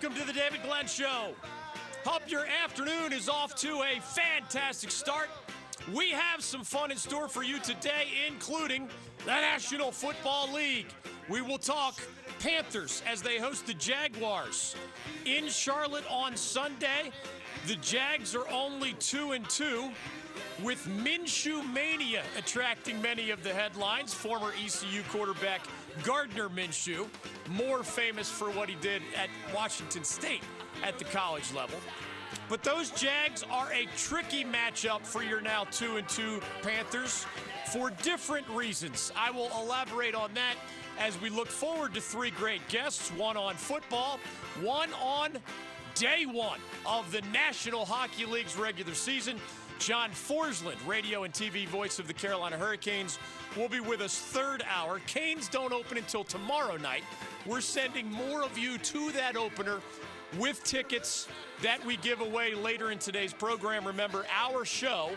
Welcome to the David Glenn Show. Hope your afternoon is off to a fantastic start. We have some fun in store for you today, including the National Football League. We will talk Panthers as they host the Jaguars in Charlotte on Sunday. The Jags are only 2 and 2 with Minshew Mania attracting many of the headlines. Former ECU quarterback Gardner Minshew, more famous for what he did at Washington State at the college level. But those Jags are a tricky matchup for your now 2 and 2 Panthers for different reasons. I will elaborate on that as we look forward to three great guests one on football, one on day one of the National Hockey League's regular season. John Forslund, radio and TV voice of the Carolina Hurricanes, will be with us third hour. Canes don't open until tomorrow night. We're sending more of you to that opener with tickets that we give away later in today's program. Remember, our show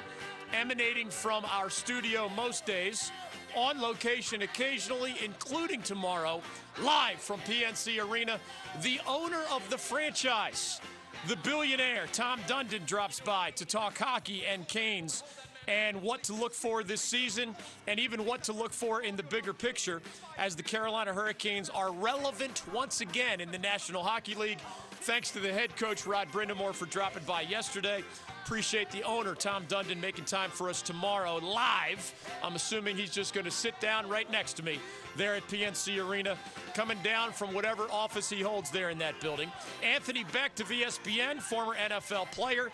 emanating from our studio most days, on location occasionally, including tomorrow, live from PNC Arena. The owner of the franchise, the billionaire Tom Dundon, drops by to talk hockey and Canes and what to look for this season, and even what to look for in the bigger picture as the Carolina Hurricanes are relevant once again in the National Hockey League. Thanks to the head coach, Rod Brind'Amour, for dropping by yesterday. Appreciate the owner, Tom Dundon, making time for us tomorrow live. I'm assuming he's just going to sit down right next to me there at PNC Arena, coming down from whatever office he holds there in that building. Anthony Becht to ESPN, former NFL player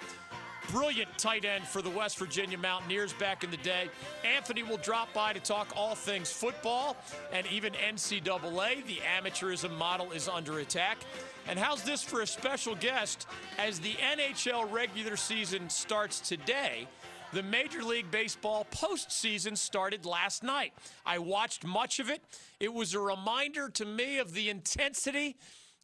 brilliant tight end for the West Virginia Mountaineers back in the day. Anthony will drop by to talk all things football and even NCAA. The amateurism model is under attack. And how's this for a special guest as the NHL regular season starts today? The Major League Baseball postseason started last night. I watched much of it. It was a reminder to me of the intensity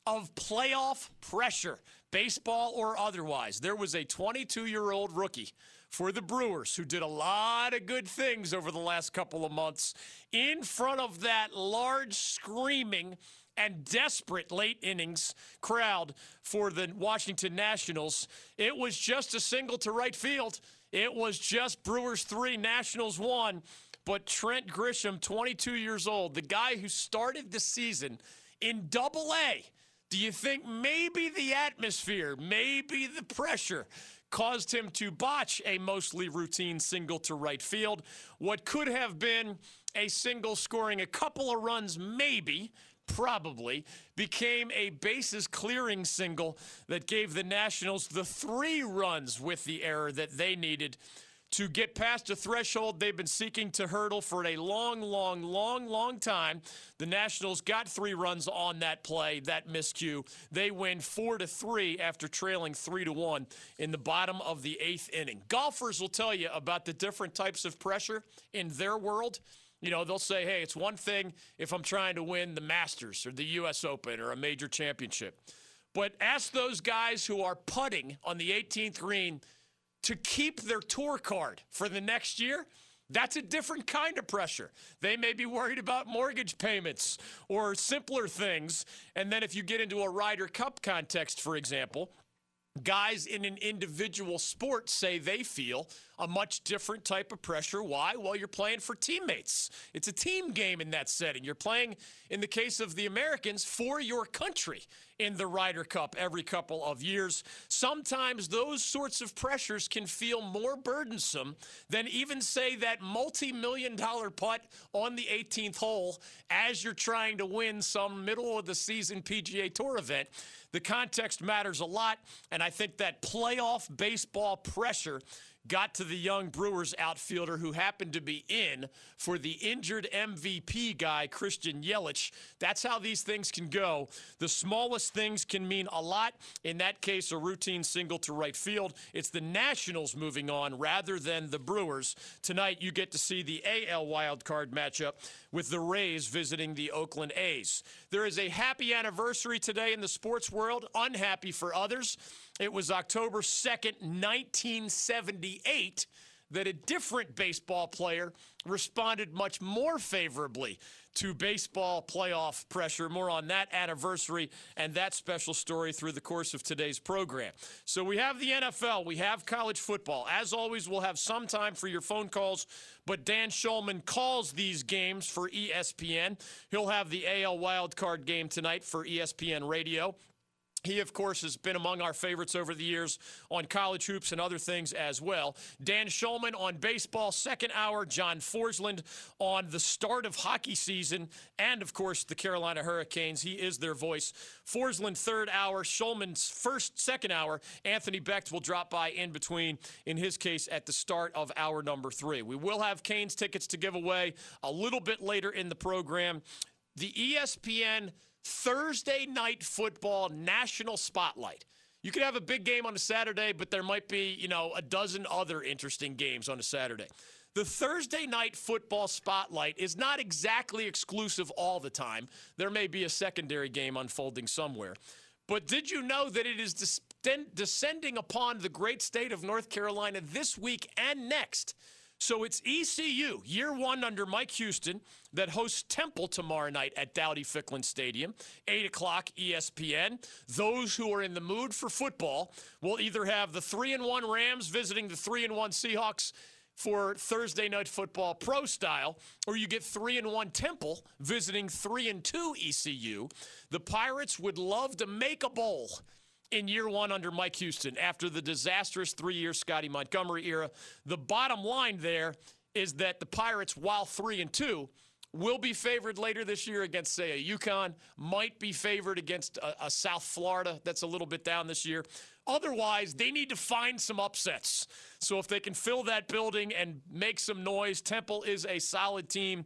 of playoff pressure baseball or otherwise. There was a 22 year old rookie for the Brewers who did a lot of good things over the last couple of months in front of that large, screaming, and desperate late innings crowd for the Washington Nationals. It was just a single to right field. It was just Brewers 3, Nationals 1. But Trent Grisham, 22 years old, the guy who started the season in double A, do you think maybe the atmosphere, maybe the pressure caused him to botch a mostly routine single to right field? What could have been a single scoring a couple of runs, maybe, probably, became a bases clearing single that gave the Nationals the three runs with the error that they needed to get past a threshold they've been seeking to hurdle for a long, long, long, long time. The Nationals got three runs on that play, that miscue. They win four to three after trailing three to one in the bottom of the eighth inning. Golfers will tell you about the different types of pressure in their world. You know, they'll say, hey, it's one thing if I'm trying to win the Masters or the U.S. Open or a major championship. But ask those guys who are putting on the 18th green to keep their tour card for the next year, that's a different kind of pressure. They may be worried about mortgage payments or simpler things. And then if you get into a Ryder Cup context, for example, guys in an individual sport say they feel a much different type of pressure. Why? Well, you're playing for teammates. It's a team game in that setting. You're playing, in the case of the Americans, for your country in the Ryder Cup every couple of years. Sometimes those sorts of pressures can feel more burdensome than even, say, that multi million dollar putt on the 18th hole as you're trying to win some middle of the season PGA Tour event. The context matters a lot, and I think that playoff baseball pressure got to the young Brewers outfielder who happened to be in for the injured MVP guy, Christian Yelich. That's how these things can go. The smallest things can mean a lot. In that case, a routine single to right field. It's the Nationals moving on rather than the Brewers. Tonight, you get to see the AL wildcard matchup with the Rays visiting the Oakland A's. There is a happy anniversary today in the sports world, unhappy for others. It was October 2nd, 1978 that a different baseball player responded much more favorably to baseball playoff pressure. More on that anniversary and that special story through the course of today's program. So we have the NFL, we have college football. As always, we'll have some time for your phone calls, but Dan Shulman calls these games for ESPN. He'll have the AL wildcard game tonight for ESPN Radio. He, of course, has been among our favorites over the years on college hoops and other things as well. Dan Shulman on baseball, second hour. John Forslund on the start of hockey season, and, of course, the Carolina Hurricanes. He is their voice. Forslund, third hour. Shulman's first, second hour. Anthony Becht will drop by in between, in his case, at the start of hour number three. We will have Canes tickets to give away a little bit later in the program. The ESPN Thursday night football national spotlight. You could have a big game on a Saturday, but there might be, you know, a dozen other interesting games on a Saturday. The Thursday night football spotlight is not exactly exclusive all the time. There may be a secondary game unfolding somewhere. But did you know that it is descending upon the great state of North Carolina this week and next? So it's ECU, year one under Mike Houston, that hosts Temple tomorrow night at Dowdy Ficklen Stadium, 8 o'clock ESPN. Those who are in the mood for football will either have the 3 and 1 Rams visiting the 3 and 1 Seahawks for Thursday night football pro style, or you get 3 and 1 Temple visiting 3 and 2 ECU. The Pirates would love to make a bowl in year one under Mike Houston after the disastrous three year Scottie Montgomery era. The bottom line there is that the Pirates, while three and two, will be favored later this year against, say, a UConn, might be favored against a, a, South Florida that's a little bit down this year. Otherwise, they need to find some upsets. So if they can fill that building and make some noise, Temple is a solid team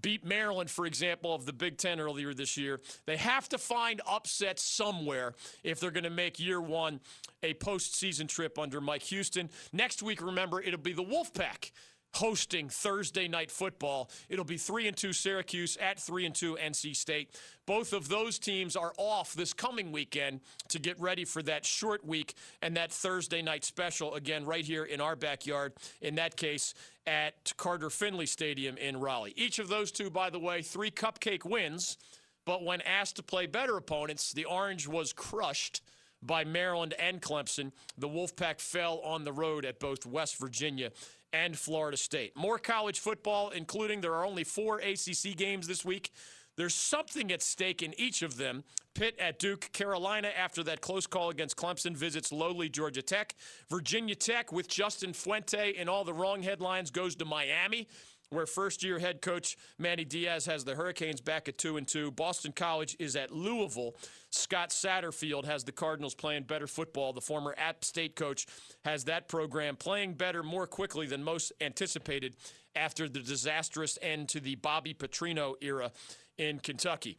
beat Maryland, for example, of the Big Ten earlier this year. They have to find upsets somewhere if they're going to make year one a postseason trip under Mike Houston. Next week, remember, it'll be the Wolfpack hosting Thursday night football. It'll be 3 and 2 Syracuse at 3 and 2 NC State. Both of those teams are off this coming weekend to get ready for that short week and that Thursday night special again right here in our backyard. In that case, at Carter Finley Stadium in Raleigh. Each of those two, by the way, three cupcake wins, but when asked to play better opponents, the Orange was crushed by Maryland and Clemson. The Wolfpack fell on the road at both West Virginia and Florida State. More college football, including there are only four ACC games this week. There's something at stake in each of them. Pitt at Duke, Carolina after that close call against Clemson visits lowly Georgia Tech. Virginia Tech with Justin Fuente in all the wrong headlines goes to Miami where first year head coach Manny Diaz has the Hurricanes back at 2 and 2. Boston College is at Louisville. Scott Satterfield has the Cardinals playing better football. The former App State coach has that program playing better more quickly than most anticipated after the disastrous end to the Bobby Petrino era in Kentucky.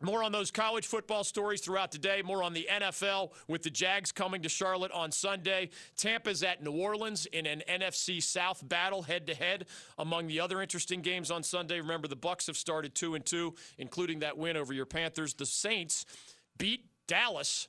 More on those college football stories throughout the day. More on the NFL with the Jags coming to Charlotte on Sunday. Tampa's at New Orleans in an NFC South battle head to head. Among the other interesting games on Sunday, remember the Bucks have started 2 and 2, including that win over your Panthers. The Saints beat Dallas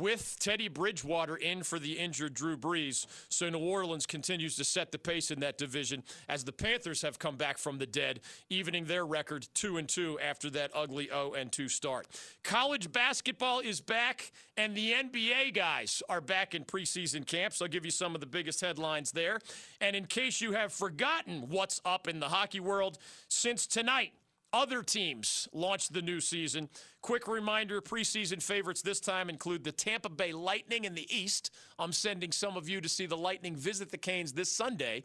with Teddy Bridgewater in for the injured Drew Brees. So New Orleans continues to set the pace in that division as the Panthers have come back from the dead, evening their record 2 and 2 after that ugly 0 and 2 start. College basketball is back and the NBA guys are back in preseason camps. I'll give you some of the biggest headlines there. And in case you have forgotten what's up in the hockey world, since tonight other teams launch the new season. Quick reminder preseason favorites this time include the Tampa Bay Lightning in the East. I'm sending some of you to see the Lightning visit the Canes this Sunday,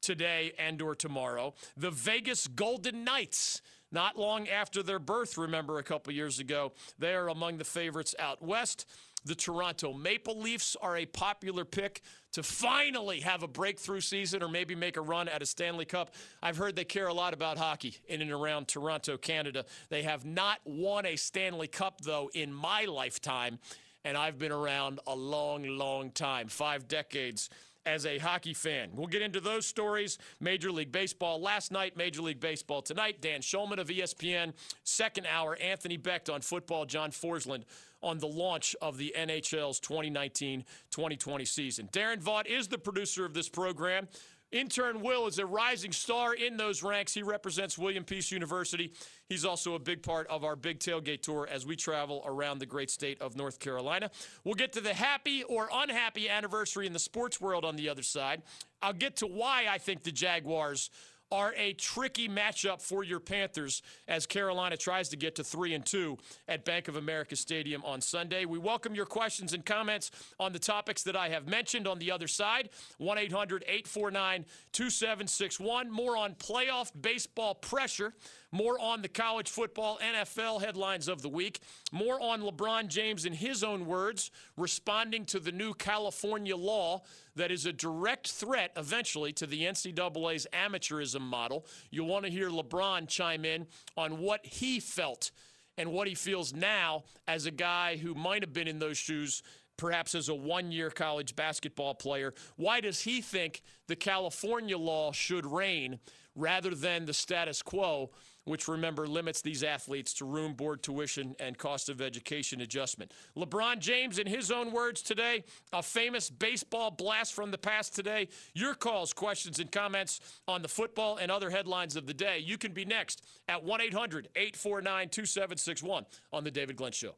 today, and or tomorrow. The Vegas Golden Knights not long after their birth, remember a couple years ago. They are among the favorites out west. The Toronto Maple Leafs are a popular pick to finally have a breakthrough season or maybe make a run at a Stanley Cup. I've heard they care a lot about hockey in and around Toronto, Canada. They have not won a Stanley Cup, though, in my lifetime, and I've been around a long, long time five decades as a hockey fan. We'll get into those stories. Major League Baseball last night, Major League Baseball tonight. Dan Shulman of ESPN, second hour. Anthony Becht on football. John Forslund on the launch of the NHL's 2019 2020 season. Darren Vaught is the producer of this program. Intern Will is a rising star in those ranks. He represents William Peace University. He's also a big part of our big tailgate tour as we travel around the great state of North Carolina. We'll get to the happy or unhappy anniversary in the sports world on the other side. I'll get to why I think the Jaguars are a tricky matchup for your Panthers as Carolina tries to get to 3 and 2 at Bank of America Stadium on Sunday. We welcome your questions and comments on the topics that I have mentioned on the other side. 1-800-849-2761. More on playoff baseball pressure more on the college football NFL headlines of the week. More on LeBron James, in his own words, responding to the new California law that is a direct threat eventually to the NCAA's amateurism model. You'll want to hear LeBron chime in on what he felt and what he feels now as a guy who might have been in those shoes perhaps as a one year college basketball player. Why does he think the California law should reign rather than the status quo? Which remember limits these athletes to room, board, tuition, and cost of education adjustment. LeBron James, in his own words today, a famous baseball blast from the past today. Your calls, questions, and comments on the football and other headlines of the day. You can be next at 1 800 849 2761 on The David Glenn Show.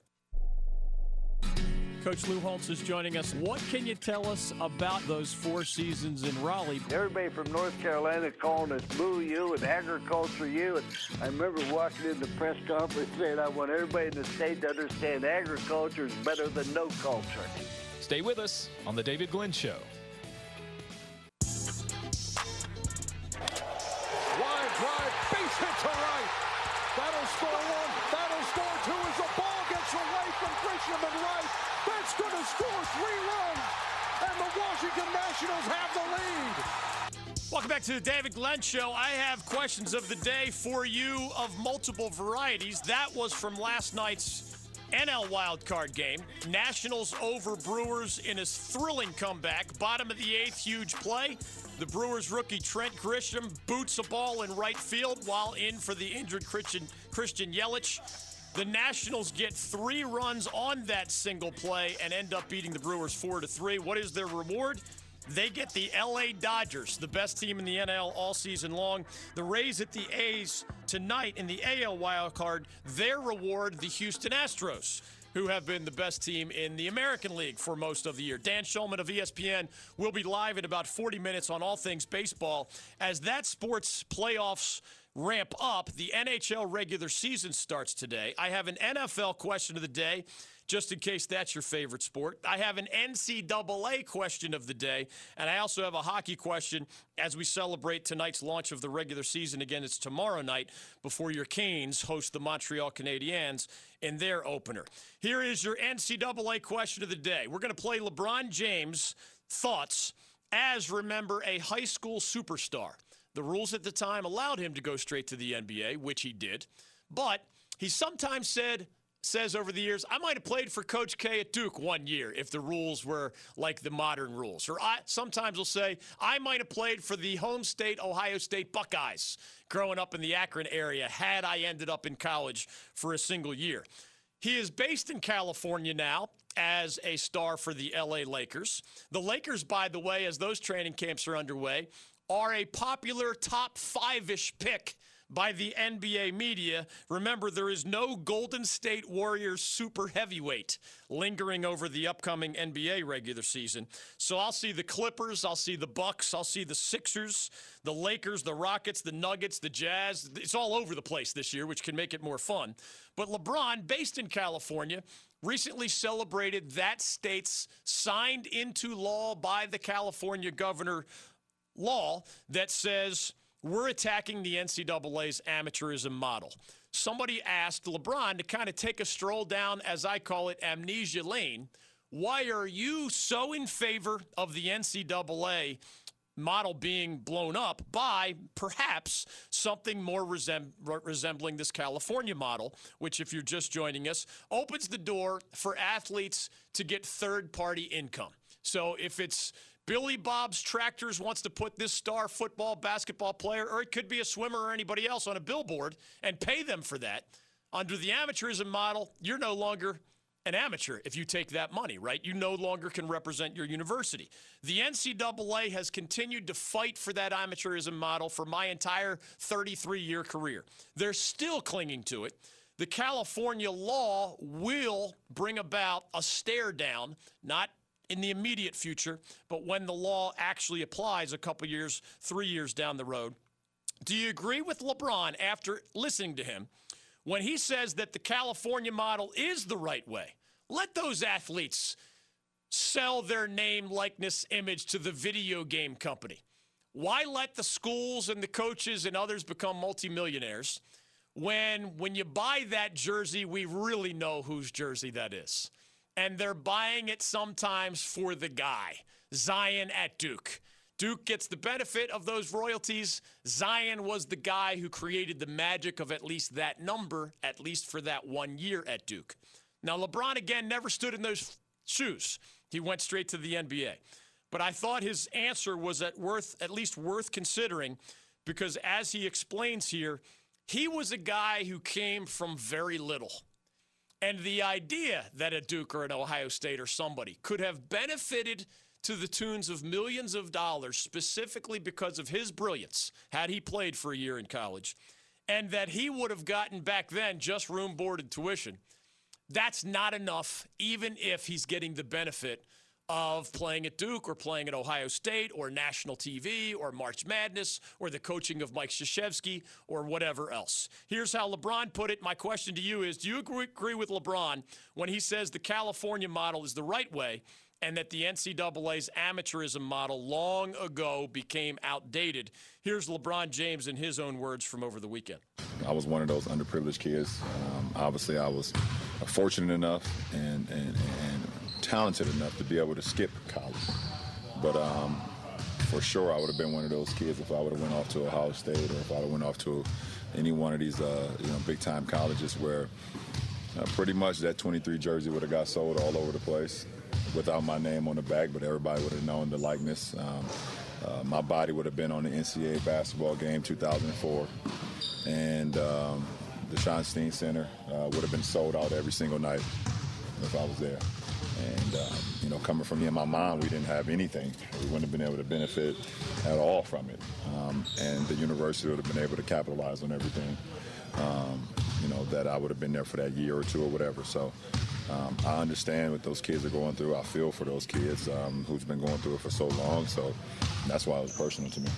Coach Lou Holtz is joining us. What can you tell us about those four seasons in Raleigh? Everybody from North Carolina calling us Moo U and Agriculture U. And I remember walking in the press conference saying, I want everybody in the state to understand agriculture is better than no culture. Stay with us on The David Glenn Show. Wide drive, base hit to right. That'll score one. That'll score two as the ball gets away from Grisham and right. That's going to score three runs, and the Washington Nationals have the lead. Welcome back to the David Glenn Show. I have questions of the day for you of multiple varieties. That was from last night's NL wildcard game. Nationals over Brewers in a thrilling comeback. Bottom of the eighth, huge play. The Brewers rookie Trent Grisham boots a ball in right field while in for the injured Christian, Christian Yelich. The Nationals get three runs on that single play and end up beating the Brewers four to three. What is their reward? They get the LA Dodgers, the best team in the NL all season long. The Rays at the A's tonight in the AL wild card. Their reward, the Houston Astros who have been the best team in the American League for most of the year. Dan Shulman of ESPN will be live in about 40 minutes on all things baseball as that sports playoffs ramp up. The NHL regular season starts today. I have an NFL question of the day, just in case that's your favorite sport. I have an NCAA question of the day, and I also have a hockey question as we celebrate tonight's launch of the regular season. Again, it's tomorrow night before your Canes host the Montreal Canadiens in their opener. Here is your NCAA question of the day. We're going to play LeBron James' thoughts as, remember, a high school superstar. The rules at the time allowed him to go straight to the NBA, which he did. But he sometimes said, says over the years, I might have played for Coach K at Duke one year if the rules were like the modern rules. Or I sometimes will say, I might have played for the home state Ohio State Buckeyes growing up in the Akron area had I ended up in college for a single year. He is based in California now as a star for the LA Lakers. The Lakers, by the way, as those training camps are underway, are a popular top five ish pick by the NBA media. Remember, there is no Golden State Warriors super heavyweight lingering over the upcoming NBA regular season. So I'll see the Clippers, I'll see the Bucks, I'll see the Sixers, the Lakers, the Rockets, the Nuggets, the Jazz. It's all over the place this year, which can make it more fun. But LeBron, based in California, recently celebrated that state's signed into law by the California governor law that says we're attacking the NCAA's amateurism model. Somebody asked LeBron to kind of take a stroll down, as I call it, amnesia lane. Why are you so in favor of the NCAA model being blown up by perhaps something more resem- resembling this California model, which, if you're just joining us, opens the door for athletes to get third party income. So if it's Billy Bob's Tractors wants to put this star football, basketball player, or it could be a swimmer or anybody else on a billboard and pay them for that. Under the amateurism model, you're no longer an amateur if you take that money, right? You no longer can represent your university. The NCAA has continued to fight for that amateurism model for my entire 33 year career. They're still clinging to it. The California law will bring about a stare down, not in the immediate future, but when the law actually applies a couple years, three years down the road. Do you agree with LeBron after listening to him when he says that the California model is the right way? Let those athletes sell their name, likeness, image to the video game company. Why let the schools and the coaches and others become multimillionaires when when you buy that jersey, we really know whose jersey that is? And they're buying it sometimes for the guy, Zion at Duke. Duke gets the benefit of those royalties. Zion was the guy who created the magic of at least that number, at least for that one year at Duke. Now, LeBron, again, never stood in those shoes. He went straight to the NBA. But I thought his answer was at worth at least worth considering because as he explains here, he was a guy who came from very little. And the idea that a Duke or an Ohio State or somebody could have benefited to the tunes of millions of dollars specifically because of his brilliance had he played for a year in college and that he would have gotten back then just room board and tuition that's not enough even if he's getting the benefit of playing at Duke or playing at Ohio State or national TV or March Madness or the coaching of Mike Krzyzewski or whatever else. Here's how LeBron put it. My question to you is Do you agree with LeBron when he says the California model is the right way and that the NCAA's amateurism model long ago became outdated. Here's LeBron James in his own words from over the weekend. I was one of those underprivileged kids. Um, obviously, I was fortunate enough and, and, and, talented enough to be able to skip college. But um, for sure, I would have been one of those kids if I would have went off to Ohio State or if I would have went off to any one of these, uh, you know, big-time colleges where uh, pretty much that 23 jersey would have got sold all over the place without my name on the back, but everybody would have known the likeness. Um, uh, my body would have been on the NCAA basketball game 2004, and um, the Schottenstein Center uh, would have been sold out every single night if I was there. And uh, you know, coming from me and my mom, we didn't have anything. We wouldn't have been able to benefit at all from it. Um, and the university would have been able to capitalize on everything. Um, you know, that I would have been there for that year or two or whatever. So um, I understand what those kids are going through. I feel for those kids um, who's been going through it for so long. So that's why it was personal to me.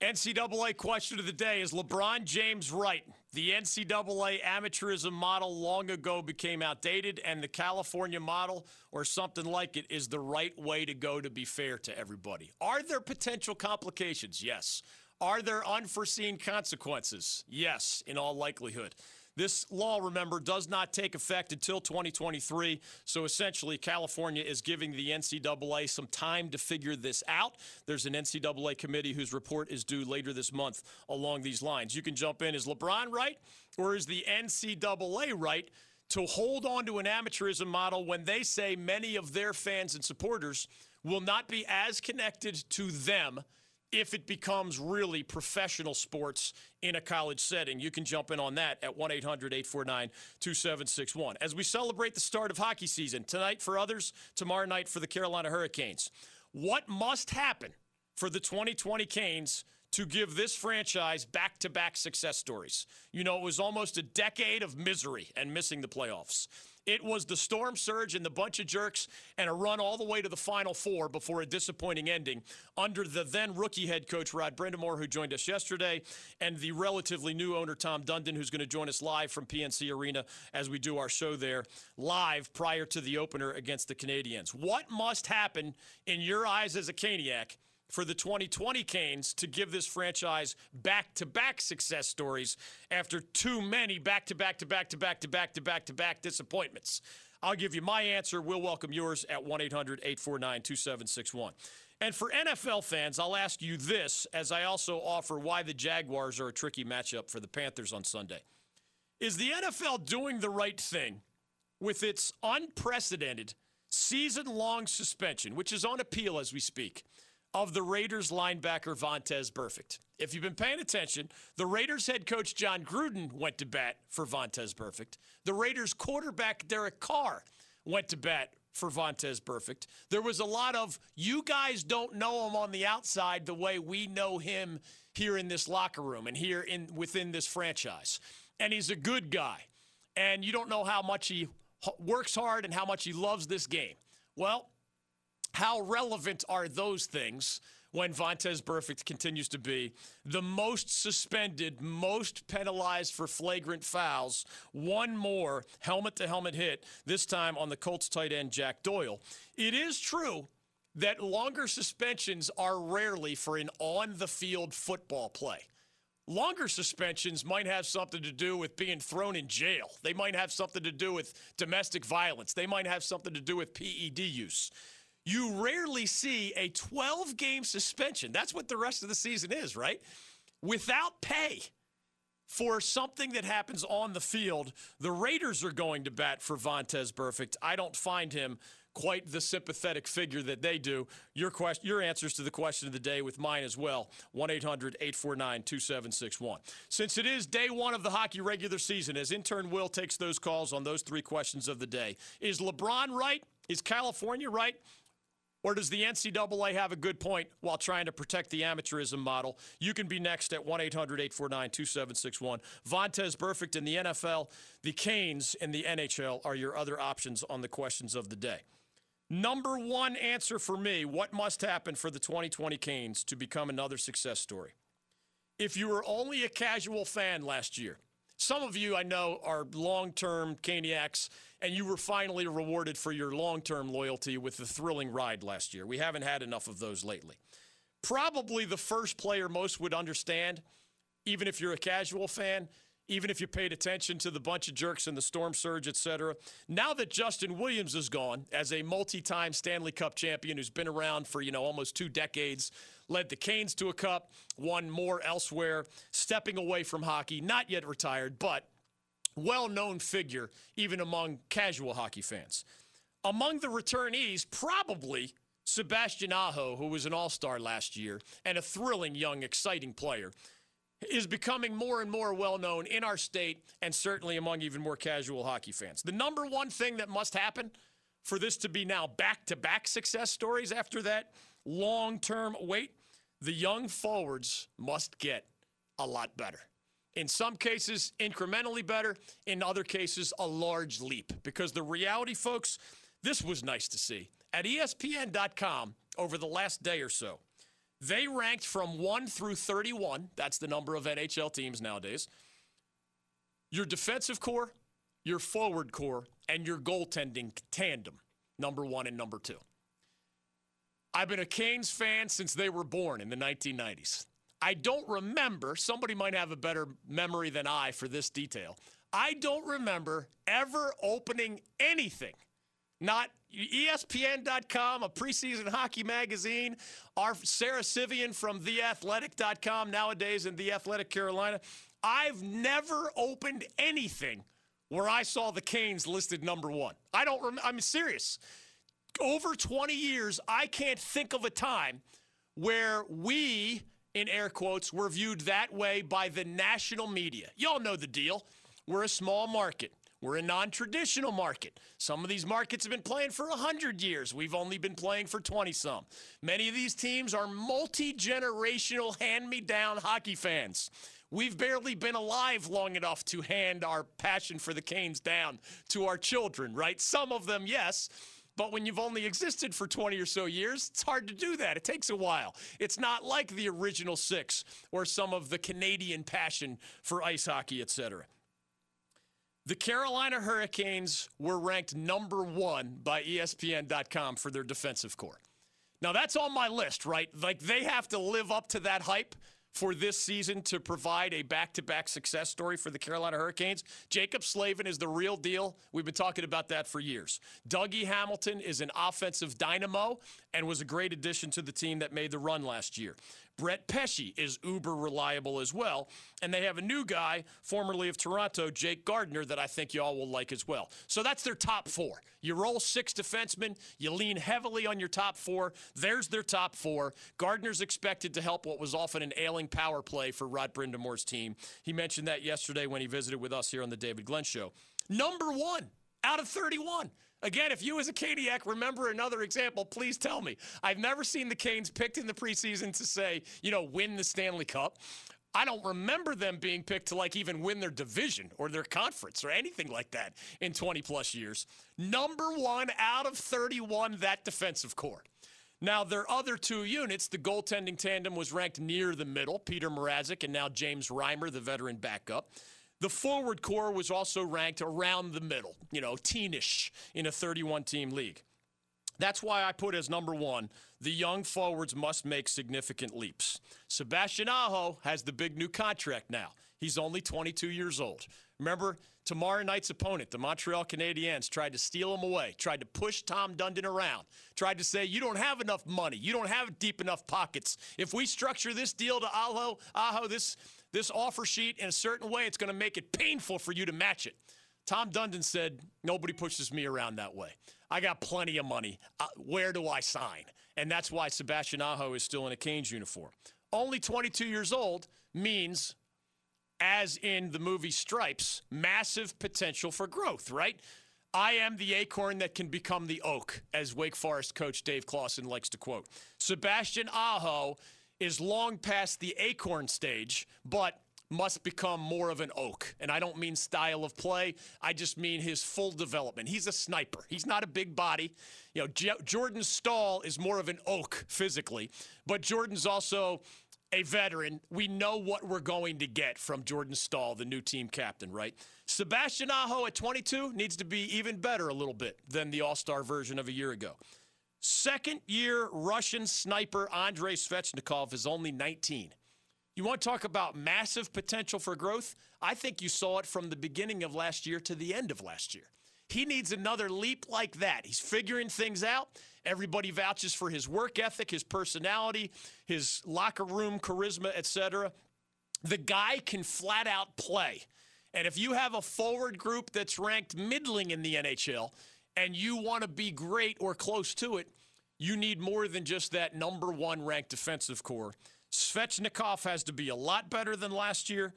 NCAA question of the day is LeBron James right? The NCAA amateurism model long ago became outdated, and the California model or something like it is the right way to go to be fair to everybody. Are there potential complications? Yes. Are there unforeseen consequences? Yes, in all likelihood. This law, remember, does not take effect until 2023. So essentially, California is giving the NCAA some time to figure this out. There's an NCAA committee whose report is due later this month along these lines. You can jump in. Is LeBron right or is the NCAA right? To hold on to an amateurism model when they say many of their fans and supporters will not be as connected to them if it becomes really professional sports in a college setting. You can jump in on that at 1 800 849 2761. As we celebrate the start of hockey season, tonight for others, tomorrow night for the Carolina Hurricanes. What must happen for the 2020 Canes? to give this franchise back to back success stories. You know, it was almost a decade of misery and missing the playoffs. It was the storm surge and the bunch of jerks and a run all the way to the Final Four before a disappointing ending under the then rookie head coach Rod Brind'Amour, who joined us yesterday, and the relatively new owner Tom Dundon, who's going to join us live from PNC Arena as we do our show there live prior to the opener against the Canadiens. What must happen in your eyes as a Caniac? For the 2020 Canes to give this franchise back to back success stories after too many back to back to back to back to back to back to back disappointments. I'll give you my answer. We'll welcome yours at 1 800 849 2761. And for NFL fans, I'll ask you this as I also offer why the Jaguars are a tricky matchup for the Panthers on Sunday. Is the NFL doing the right thing with its unprecedented season long suspension, which is on appeal as we speak? Of the Raiders linebacker Vontaze Burfict. If you've been paying attention, the Raiders head coach Jon Gruden went to bat for Vontaze Burfict. The Raiders quarterback Derek Carr went to bat for Vontaze Burfict. There was a lot of you guys don't know him on the outside the way we know him here in this locker room and here in within this franchise. And he's a good guy. And you don't know how much he works hard and how much he loves this game. Well, how relevant are those things when Vontaze Burfict continues to be the most suspended, most penalized for flagrant fouls? One more helmet to helmet hit, this time on the Colts tight end Jack Doyle. It is true that longer suspensions are rarely for an on the field football play. Longer suspensions might have something to do with being thrown in jail. They might have something to do with domestic violence. They might have something to do with PED use. You rarely see a 12 game suspension. That's what the rest of the season is, right? Without pay for something that happens on the field. The Raiders are going to bat for Vontaze Burfict. I don't find him quite the sympathetic figure that they do. Your question, your answers to the question of the day with mine as well. 1-800-849-2761. Since it is day 1 of the hockey regular season as intern Will takes those calls on those three questions of the day. Is LeBron right? Is California right? Or does the NCAA have a good point while trying to protect the amateurism model? You can be next at 1 800 849 2761. Vontaze Burfict in the NFL, the Canes in the NHL are your other options on the questions of the day. Number one answer for me what must happen for the 2020 Canes to become another success story? If you were only a casual fan last year, some of you I know are long term Caniacs, and you were finally rewarded for your long term loyalty with the thrilling ride last year. We haven't had enough of those lately. Probably the first player most would understand, even if you're a casual fan, even if you paid attention to the bunch of jerks in the storm surge, et cetera. Now that Justin Williams is gone as a multi-time Stanley Cup champion who's been around for, you know, almost two decades, led the Canes to a cup, won more elsewhere, stepping away from hockey, not yet retired, but well-known figure even among casual hockey fans. Among the returnees, probably Sebastian Aho, who was an all-star last year and a thrilling young exciting player is becoming more and more well known in our state and certainly among even more casual hockey fans. The number one thing that must happen for this to be now back to back success stories after that long term wait, the young forwards must get a lot better. In some cases, incrementally better. In other cases, a large leap. Because the reality, folks, this was nice to see. At ESPN.com over the last day or so, they ranked from 1 through 31. That's the number of NHL teams nowadays. Your defensive core, your forward core, and your goaltending tandem, number one and number two. I've been a Canes fan since they were born in the 1990s. I don't remember, somebody might have a better memory than I for this detail. I don't remember ever opening anything not ESPN.com, a preseason hockey magazine, our Sara Civian from TheAthletic.com, nowadays in The Athletic Carolina. I've never opened anything where I saw the Canes listed number one. I don't remember, I'm serious. Over 20 years, I can't think of a time where we, in air quotes, were viewed that way by the national media. Y'all know the deal. We're a small market. We're a non traditional market. Some of these markets have been playing for 100 years. We've only been playing for 20 some. Many of these teams are multi generational hand me down hockey fans. We've barely been alive long enough to hand our passion for the Canes down to our children, right? Some of them, yes. But when you've only existed for 20 or so years, it's hard to do that. It takes a while. It's not like the original six or some of the Canadian passion for ice hockey, et cetera. The Carolina Hurricanes were ranked number one by ESPN.com for their defensive core. Now, that's on my list, right? Like, they have to live up to that hype for this season to provide a back to back success story for the Carolina Hurricanes. Jaccob Slavin is the real deal. We've been talking about that for years. Dougie Hamilton is an offensive dynamo and was a great addition to the team that made the run last year. Brett Pesce is uber reliable as well. And they have a new guy, formerly of Toronto, Jake Gardiner, that I think y'all will like as well. So that's their top four. You roll six defensemen, you lean heavily on your top four. There's their top four. Gardiner's expected to help what was often an ailing power play for Rod Brind'Amour's team. He mentioned that yesterday when he visited with us here on the David Glenn Show. Number one out of 31. Again, if you as a Caniac remember another example, please tell me. I've never seen the Canes picked in the preseason to say, you know, win the Stanley Cup. I don't remember them being picked to like even win their division or their conference or anything like that in 20 plus years. Number one out of 31, that defensive core. Now, their other two units, the goaltending tandem was ranked near the middle, Peter Mrazek and now James Reimer, the veteran backup. The forward core was also ranked around the middle, you know, teenish in a 31 team league. That's why I put as number one the young forwards must make significant leaps. Sebastian Aho has the big new contract now. He's only 22 years old. Remember, tomorrow night's opponent, the Montreal Canadiens, tried to steal him away, tried to push Tom Dundon around, tried to say, You don't have enough money. You don't have deep enough pockets. If we structure this deal to Aho, Aho this, this offer sheet in a certain way, it's going to make it painful for you to match it. Tom Dundon said, Nobody pushes me around that way. I got plenty of money. Uh, where do I sign? And that's why Sebastian Aho is still in a Canes uniform. Only 22 years old means, as in the movie Stripes, massive potential for growth, right? I am the acorn that can become the oak, as Wake Forest coach Dave Clawson likes to quote. Sebastian Aho is long past the acorn stage, but must become more of an oak. And I don't mean style of play, I just mean his full development. He's a sniper, he's not a big body. You know, J- Jordan Staal is more of an oak physically, but Jordan's also a veteran. We know what we're going to get from Jordan Staal, the new team captain, right? Sebastian Aho at 22 needs to be even better a little bit than the all star version of a year ago. Second year Russian sniper Andrei Svechnikov is only 19. You want to talk about massive potential for growth? I think you saw it from the beginning of last year to the end of last year. He needs another leap like that. He's figuring things out. Everybody vouches for his work ethic, his personality, his locker room charisma, etc. The guy can flat out play. And if you have a forward group that's ranked middling in the NHL and you want to be great or close to it, you need more than just that number one ranked defensive core. Svechnikov has to be a lot better than last year.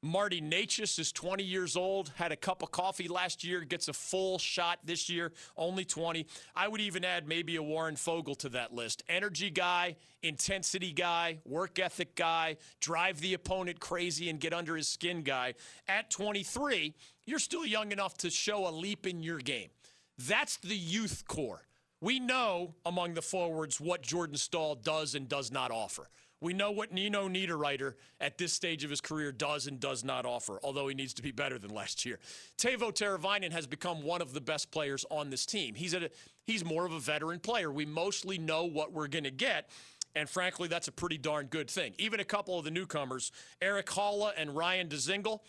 Marty Necas is 20 years old, had a cup of coffee last year, gets a full shot this year, only 20. I would even add maybe a Warren Foegele to that list. Energy guy, intensity guy, work ethic guy, drive the opponent crazy and get under his skin guy. At 23, you're still young enough to show a leap in your game. That's the youth core. We know among the forwards what Jordan Staal does and does not offer. We know what Nino Niederreiter at this stage of his career does and does not offer, although he needs to be better than last year. Teuvo Teravainen has become one of the best players on this team. He's a he's more of a veteran player. We mostly know what we're going to get. And frankly, that's a pretty darn good thing. Even a couple of the newcomers, Erik Haula and Ryan Dzingel,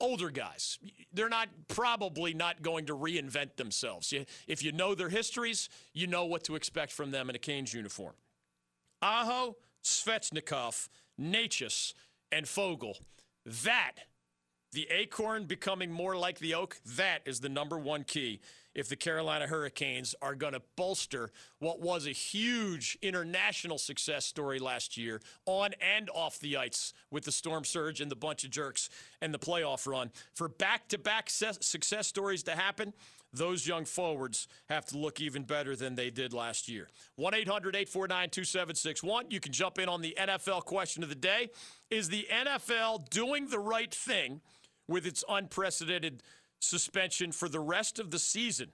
older guys. They're not probably not going to reinvent themselves. If you know their histories, you know what to expect from them in a Canes uniform. Aho, Svechnikov, Necas, and Foegele. That, the acorn becoming more like the oak, that is the number one key if the Carolina Hurricanes are going to bolster what was a huge international success story last year on and off the ice with the Storm Surge and the bunch of jerks and the playoff run. For back to back success stories to happen, those young forwards have to look even better than they did last year. 1 800 849 2761. You can jump in on the NFL question of the day. Is the NFL doing the right thing with its unprecedented suspension for the rest of the season?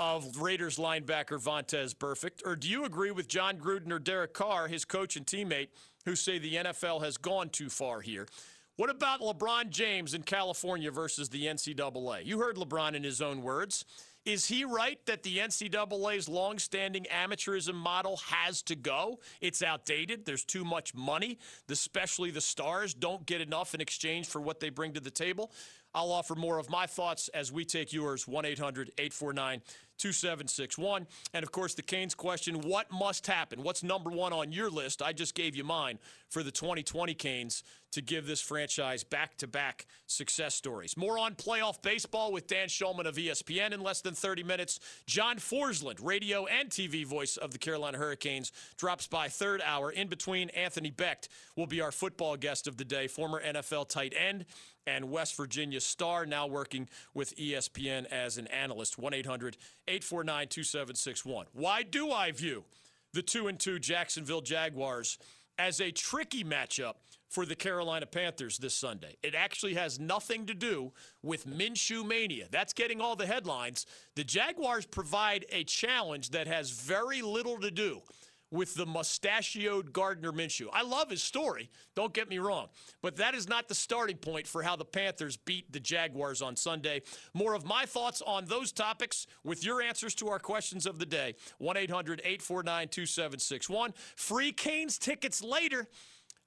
Of Raiders linebacker Vontaze Burfict? Or do you agree with Jon Gruden or Derek Carr, his coach and teammate, who say the NFL has gone too far here? What about LeBron James in California versus the NCAA? You heard LeBron in his own words. Is he right that the NCAA's longstanding amateurism model has to go? It's outdated. There's too much money. Especially the stars don't get enough in exchange for what they bring to the table. I'll offer more of my thoughts as we take yours 1 800 849 2761. And of course, the Canes question what must happen? What's number one on your list? I just gave you mine for the 2020 Canes to give this franchise back to back success stories. More on playoff baseball with Dan Shulman of ESPN in less than 30 minutes. John Forslund, radio and TV voice of the Carolina Hurricanes, drops by third hour. In between, Anthony Becht will be our football guest of the day, former NFL tight end and West Virginia Star, now working with ESPN as an analyst. 1 800 849 2761. Why do I view the 2 and 2 Jacksonville Jaguars as a tricky matchup for the Carolina Panthers this Sunday. It actually has nothing to do with Minshew mania. That's getting all the headlines. The Jaguars provide a challenge that has very little to do with the mustachioed Gardner Minshew. I love his story, don't get me wrong, but that is not the starting point for how the Panthers beat the Jaguars on Sunday. More of my thoughts on those topics with your answers to our questions of the day. 1 800 849 2761. Free Canes tickets later.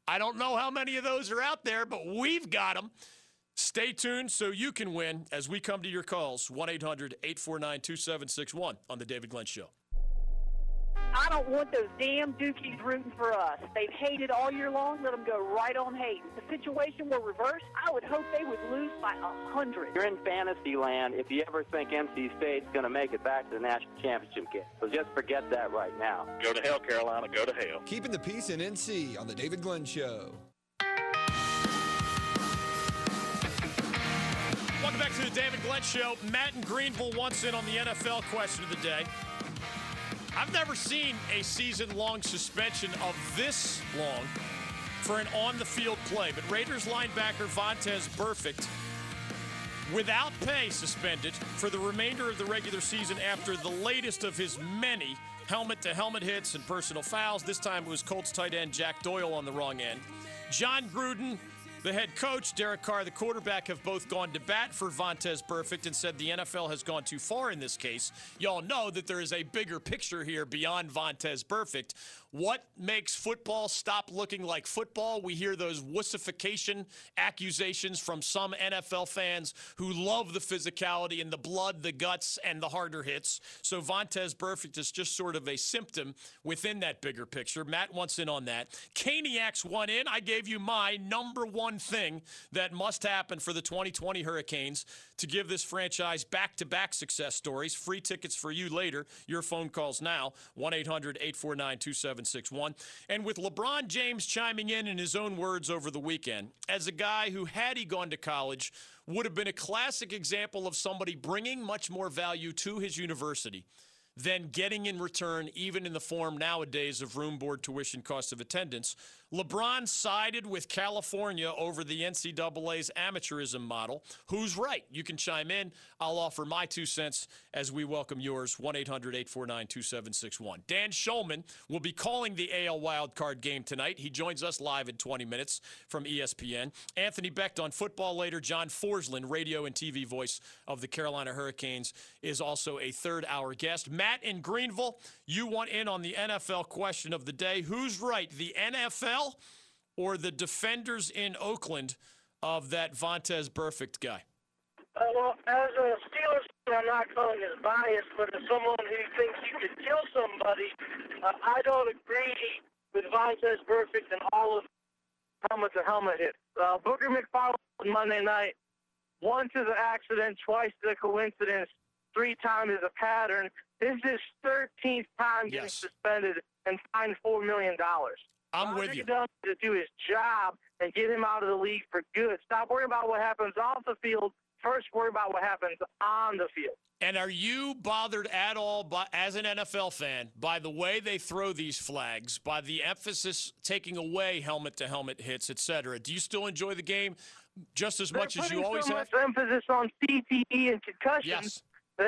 I don't know how many of those are out there, but we've got them. Stay tuned so you can win as we come to your calls. 1 800 849 2761 on The David Glenn Show. I don't want those damn Dookies rooting for us. They've hated all year long. Let them go right on hating. If the situation were reversed, I would hope they would lose by a hundred. You're in fantasy land if you ever think NC State's going to make it back to the national championship game. So just forget that right now. Go to hell, Carolina. Go to hell. Keeping the peace in NC on the David Glenn Show. Welcome back to the David Glenn Show. Matt in Greenville wants in on the NFL question of the day. I've never seen a season long suspension of this long for an on the field play, but Raiders linebacker Vontaze Burfict without pay suspended for the remainder of the regular season after the latest of his many helmet to helmet hits and personal fouls. This time it was Colts tight end Jack Doyle on the wrong end. Jon Gruden the head coach, Derek Carr, the quarterback, have both gone to bat for Vontaze Burfict and said the NFL has gone too far in this case. Y'all know that there is a bigger picture here beyond Vontaze Burfict. What makes football stop looking like football? We hear those wussification accusations from some NFL fans who love the physicality and the blood, the guts, and the harder hits. So Vontaze Burfict is just sort of a symptom within that bigger picture. Matt wants in on that. Caniacs won in. I gave you my number one thing that must happen for the 2020 Hurricanes to give this franchise back to back success stories. Free tickets for you later. Your phone calls now 1 800 849 2761. And with LeBron James chiming in in his own words over the weekend, as a guy who, had he gone to college, would have been a classic example of somebody bringing much more value to his university than getting in return, even in the form nowadays of room board tuition cost of attendance. LeBron sided with California over the NCAA's amateurism model. Who's right? You can chime in. I'll offer my two cents as we welcome yours 1 800 849 2761. Dan Shulman will be calling the AL wildcard game tonight. He joins us live in 20 minutes from ESPN. Anthony Becht on football later. John Forslund, radio and TV voice of the Carolina Hurricanes, is also a third hour guest. Matt in Greenville, you want in on the NFL question of the day. Who's right, the NFL or the defenders in Oakland of that Vontaze Burfict guy? Uh, well, as a Steelers fan, I'm not calling this bias, but as someone who thinks you could kill somebody, uh, I don't agree with Vontaze Burfict and all of helmet to helmet hits. Uh, Booger McFarland Monday night, once is an accident, twice is a coincidence, three times is a pattern. This is his 13th time getting Yes. suspended and fined $4 million. I'm with Roger you. Goodell needs to do his job and get him out of the league for good. Stop worrying about what happens off the field. First, worry about what happens on the field. And are you bothered at all, by, as an NFL fan, by the way they throw these flags, by the emphasis taking away helmet to helmet hits, etc.? Do you still enjoy the game just as much They're as you always so have? much emphasis on CTE and concussions. Yes.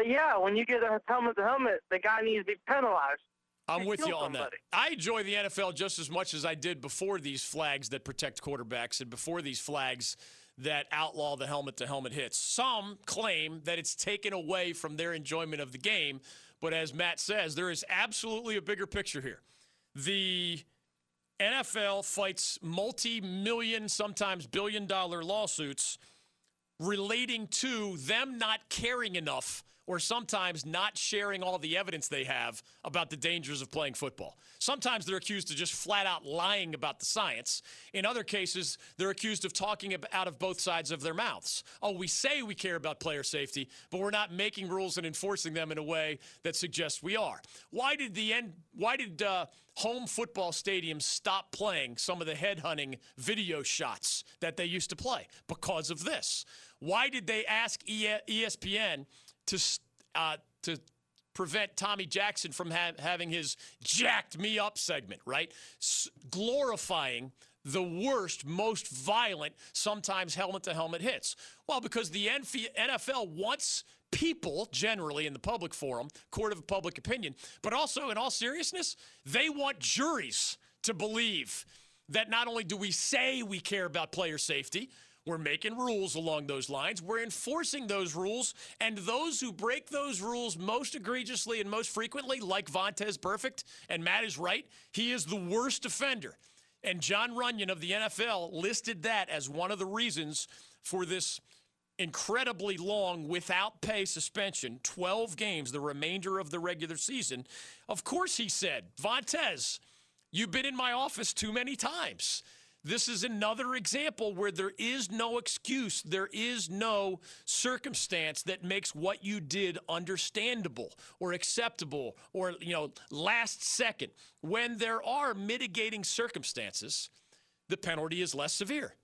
Yeah, when you get a helmet to helmet, the guy needs to be penalized. I'm with you on that. I enjoy the NFL just as much as I did before these flags that protect quarterbacks and before these flags that outlaw the helmet to helmet hits. Some claim that it's taken away from their enjoyment of the game, but as Matt says, there is absolutely a bigger picture here. The NFL fights multi million, sometimes billion dollar lawsuits relating to them not caring enough or sometimes not sharing all the evidence they have about the dangers of playing football. Sometimes they're accused of just flat out lying about the science. In other cases, they're accused of talking out of both sides of their mouths. Oh, we say we care about player safety, but we're not making rules and enforcing them in a way that suggests we are. Why did the end? Why did uh, home football stadiums stop playing some of the headhunting video shots that they used to play because of this? Why did they ask ESPN to uh, to prevent Tommy Jackson from ha- having his jacked me up segment, right? S- glorifying the worst, most violent, sometimes helmet to helmet hits. Well, because the NFL wants people generally in the public forum, court of public opinion, but also in all seriousness, they want juries to believe that not only do we say we care about player safety, we're making rules along those lines. We're enforcing those rules. And those who break those rules most egregiously and most frequently, like Vontaze Burfict, and Matt is right, he is the worst offender. And Jon Runyan of the NFL listed that as one of the reasons for this incredibly long without pay suspension 12 games, the remainder of the regular season. Of course, he said, Vontaze, you've been in my office too many times. This is another example where there is no excuse, there is no circumstance that makes what you did understandable or acceptable or, you know, last second. When there are mitigating circumstances, the penalty is less severe.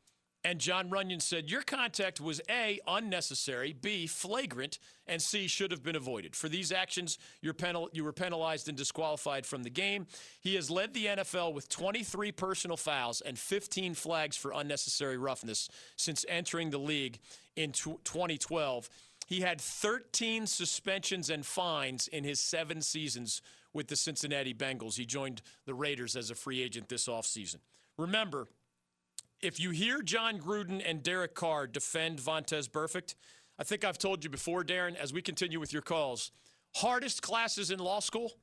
And Jon Runyan said, Your contact was A, unnecessary, B, flagrant, and C, should have been avoided. For these actions, penal- you were penalized and disqualified from the game. He has led the NFL with 23 personal fouls and 15 flags for unnecessary roughness since entering the league in t- 2012. He had 13 suspensions and fines in his seven seasons with the Cincinnati Bengals. He joined the Raiders as a free agent this offseason. Remember, if you hear Jon Gruden and Derek Carr defend Vontaze Burfict, I think I've told you before, Darren, as we continue with your calls, hardest classes in law school,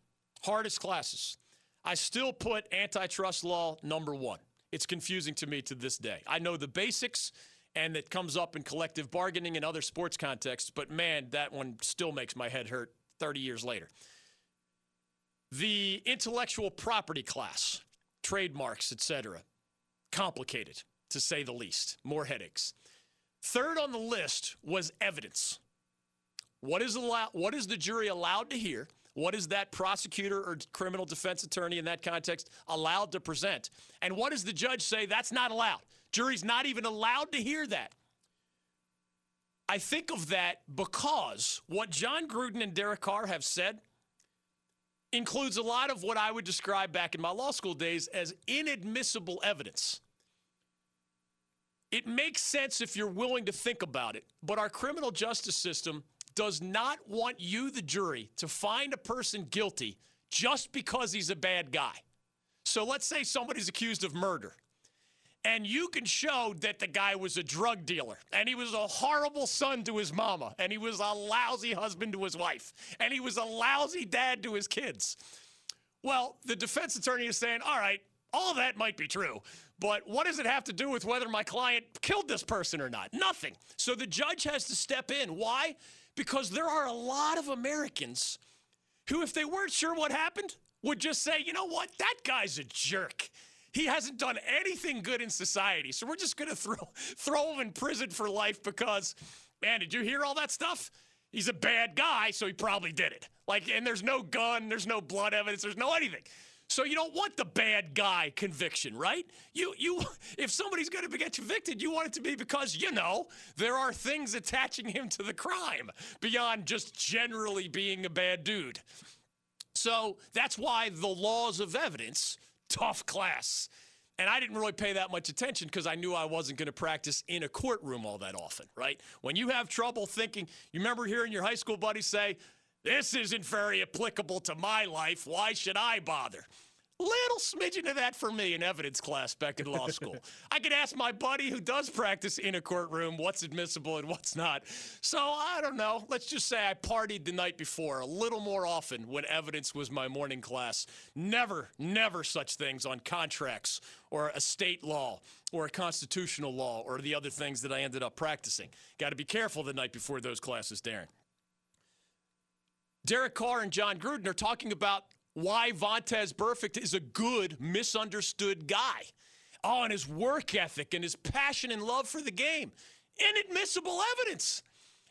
hardest classes. I still put antitrust law number one. It's confusing to me to this day. I know the basics, and it comes up in collective bargaining and other sports contexts, but man, that one still makes my head hurt 30 years later. The intellectual property class, trademarks, etc complicated, to say the least. More headaches. Third on the list was evidence. What is, allow- what is the jury allowed to hear? What is that prosecutor or criminal defense attorney in that context allowed to present? And what does the judge say? That's not allowed. Jury's not even allowed to hear that. I think of that because what Jon Gruden and Derek Carr have said includes a lot of what I would describe back in my law school days as inadmissible evidence. It makes sense if you're willing to think about it, but our criminal justice system does not want you, the jury, to find a person guilty just because he's a bad guy. So let's say somebody's accused of murder, and you can show that the guy was a drug dealer, and he was a horrible son to his mama, and he was a lousy husband to his wife, and he was a lousy dad to his kids. Well, the defense attorney is saying, all right, all that might be true, but what does it have to do with whether my client killed this person or not? Nothing. So the judge has to step in. Why? Because there are a lot of Americans who, if they weren't sure what happened, would just say, you know what, that guy's a jerk. He hasn't done anything good in society. So we're just going to throw throw him in prison for life because, man, did you hear all that stuff? He's a bad guy, so he probably did it. Like, and there's no gun, there's no blood evidence, there's no anything. So you don't want the bad guy conviction, right? You you if somebody's going to get convicted, you want it to be because you know there are things attaching him to the crime beyond just generally being a bad dude. So that's why the laws of evidence tough class. And I didn't really pay that much attention because I knew I wasn't going to practice in a courtroom all that often, right? When you have trouble thinking, you remember hearing your high school buddies say, this isn't very applicable to my life. Why should I bother? Little smidgen of that for me in evidence class back in law school. I could ask my buddy who does practice in a courtroom what's admissible and what's not. So I don't know. Let's just say I partied the night before a little more often when evidence was my morning class. Never, never such things on contracts or a state law or a constitutional law or the other things that I ended up practicing. Got to be careful the night before those classes, Darren. Derek Carr and Jon Gruden are talking about why Vontaze Burfict is a good, misunderstood guy. Oh, and his work ethic and his passion and love for the game. Inadmissible evidence.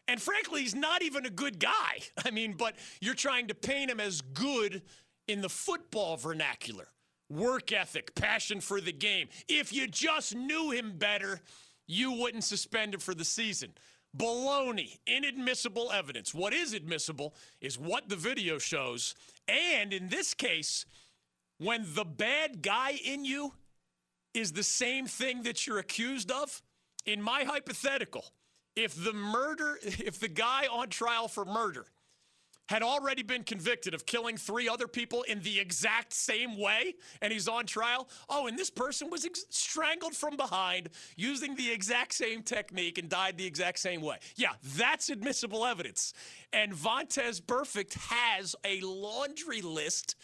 And frankly, he's not even a good guy. I mean, but you're trying to paint him as good in the football vernacular. Work ethic, passion for the game. If you just knew him better, you wouldn't suspend him for the season. Baloney, inadmissible evidence. What is admissible is what the video shows. And in this case, when the bad guy in you is the same thing that you're accused of, in my hypothetical, if the murder, if the guy on trial for murder had already been convicted of killing three other people in the exact same way and he's on trial. Oh, and this person was ex- strangled from behind using the exact same technique and died the exact same way. Yeah, that's admissible evidence. And Vontaze Burfict has a laundry list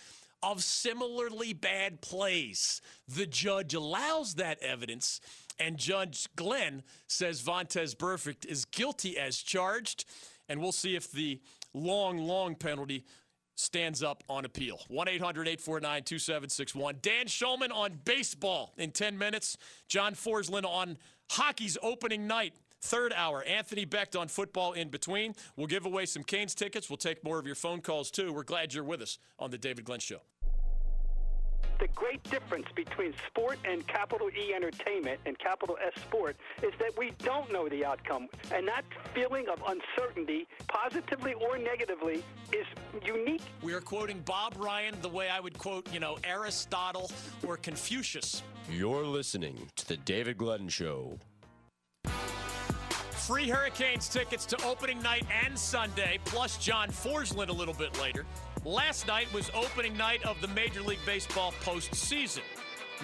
of similarly bad plays. The judge allows that evidence. And Judge Glenn says Vontaze Burfict is guilty as charged. And we'll see if the long, long penalty stands up on appeal. 1 800 849 2761. Dan Shulman on baseball in 10 minutes. John Forslund on hockey's opening night. Third hour, Anthony Becht on football in between. We'll give away some Canes tickets. We'll take more of your phone calls too. We're glad you're with us on the David Glenn Show the great difference between sport and capital E entertainment and capital S sport is that we don't know the outcome. And that feeling of uncertainty, positively or negatively, is unique. We are quoting Bob Ryan the way I would quote, you know, Aristotle or Confucius. You're listening to The David Glenn Show. Free Hurricanes tickets to opening night and Sunday, plus John Forslund a little bit later. Last night was opening night of the Major League Baseball postseason.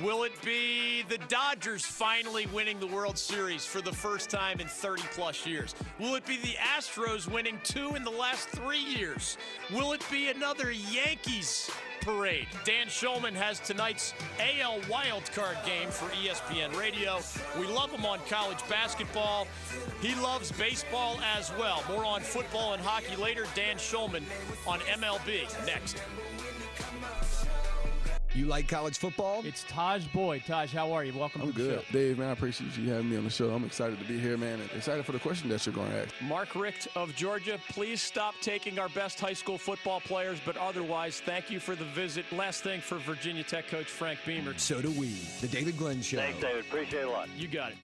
Will it be the Dodgers finally winning the World Series for the first time in 30 plus years? Will it be the Astros winning two in the last three years? Will it be another Yankees parade? Dan Shulman has tonight's AL wildcard game for ESPN Radio. We love him on college basketball. He loves baseball as well. More on football and hockey later. Dan Shulman on MLB next. You like college football? It's Tajh Boyd. Tajh, how are you? Welcome I'm to the good. show. Dave, man, I appreciate you having me on the show. I'm excited to be here, man, and excited for the question that you're going to ask. Mark Richt of Georgia, please stop taking our best high school football players, but otherwise, thank you for the visit. Last thing for Virginia Tech coach Frank Beamer. So do we. The David Glenn Show. Thanks, David. Appreciate it a lot. You got it.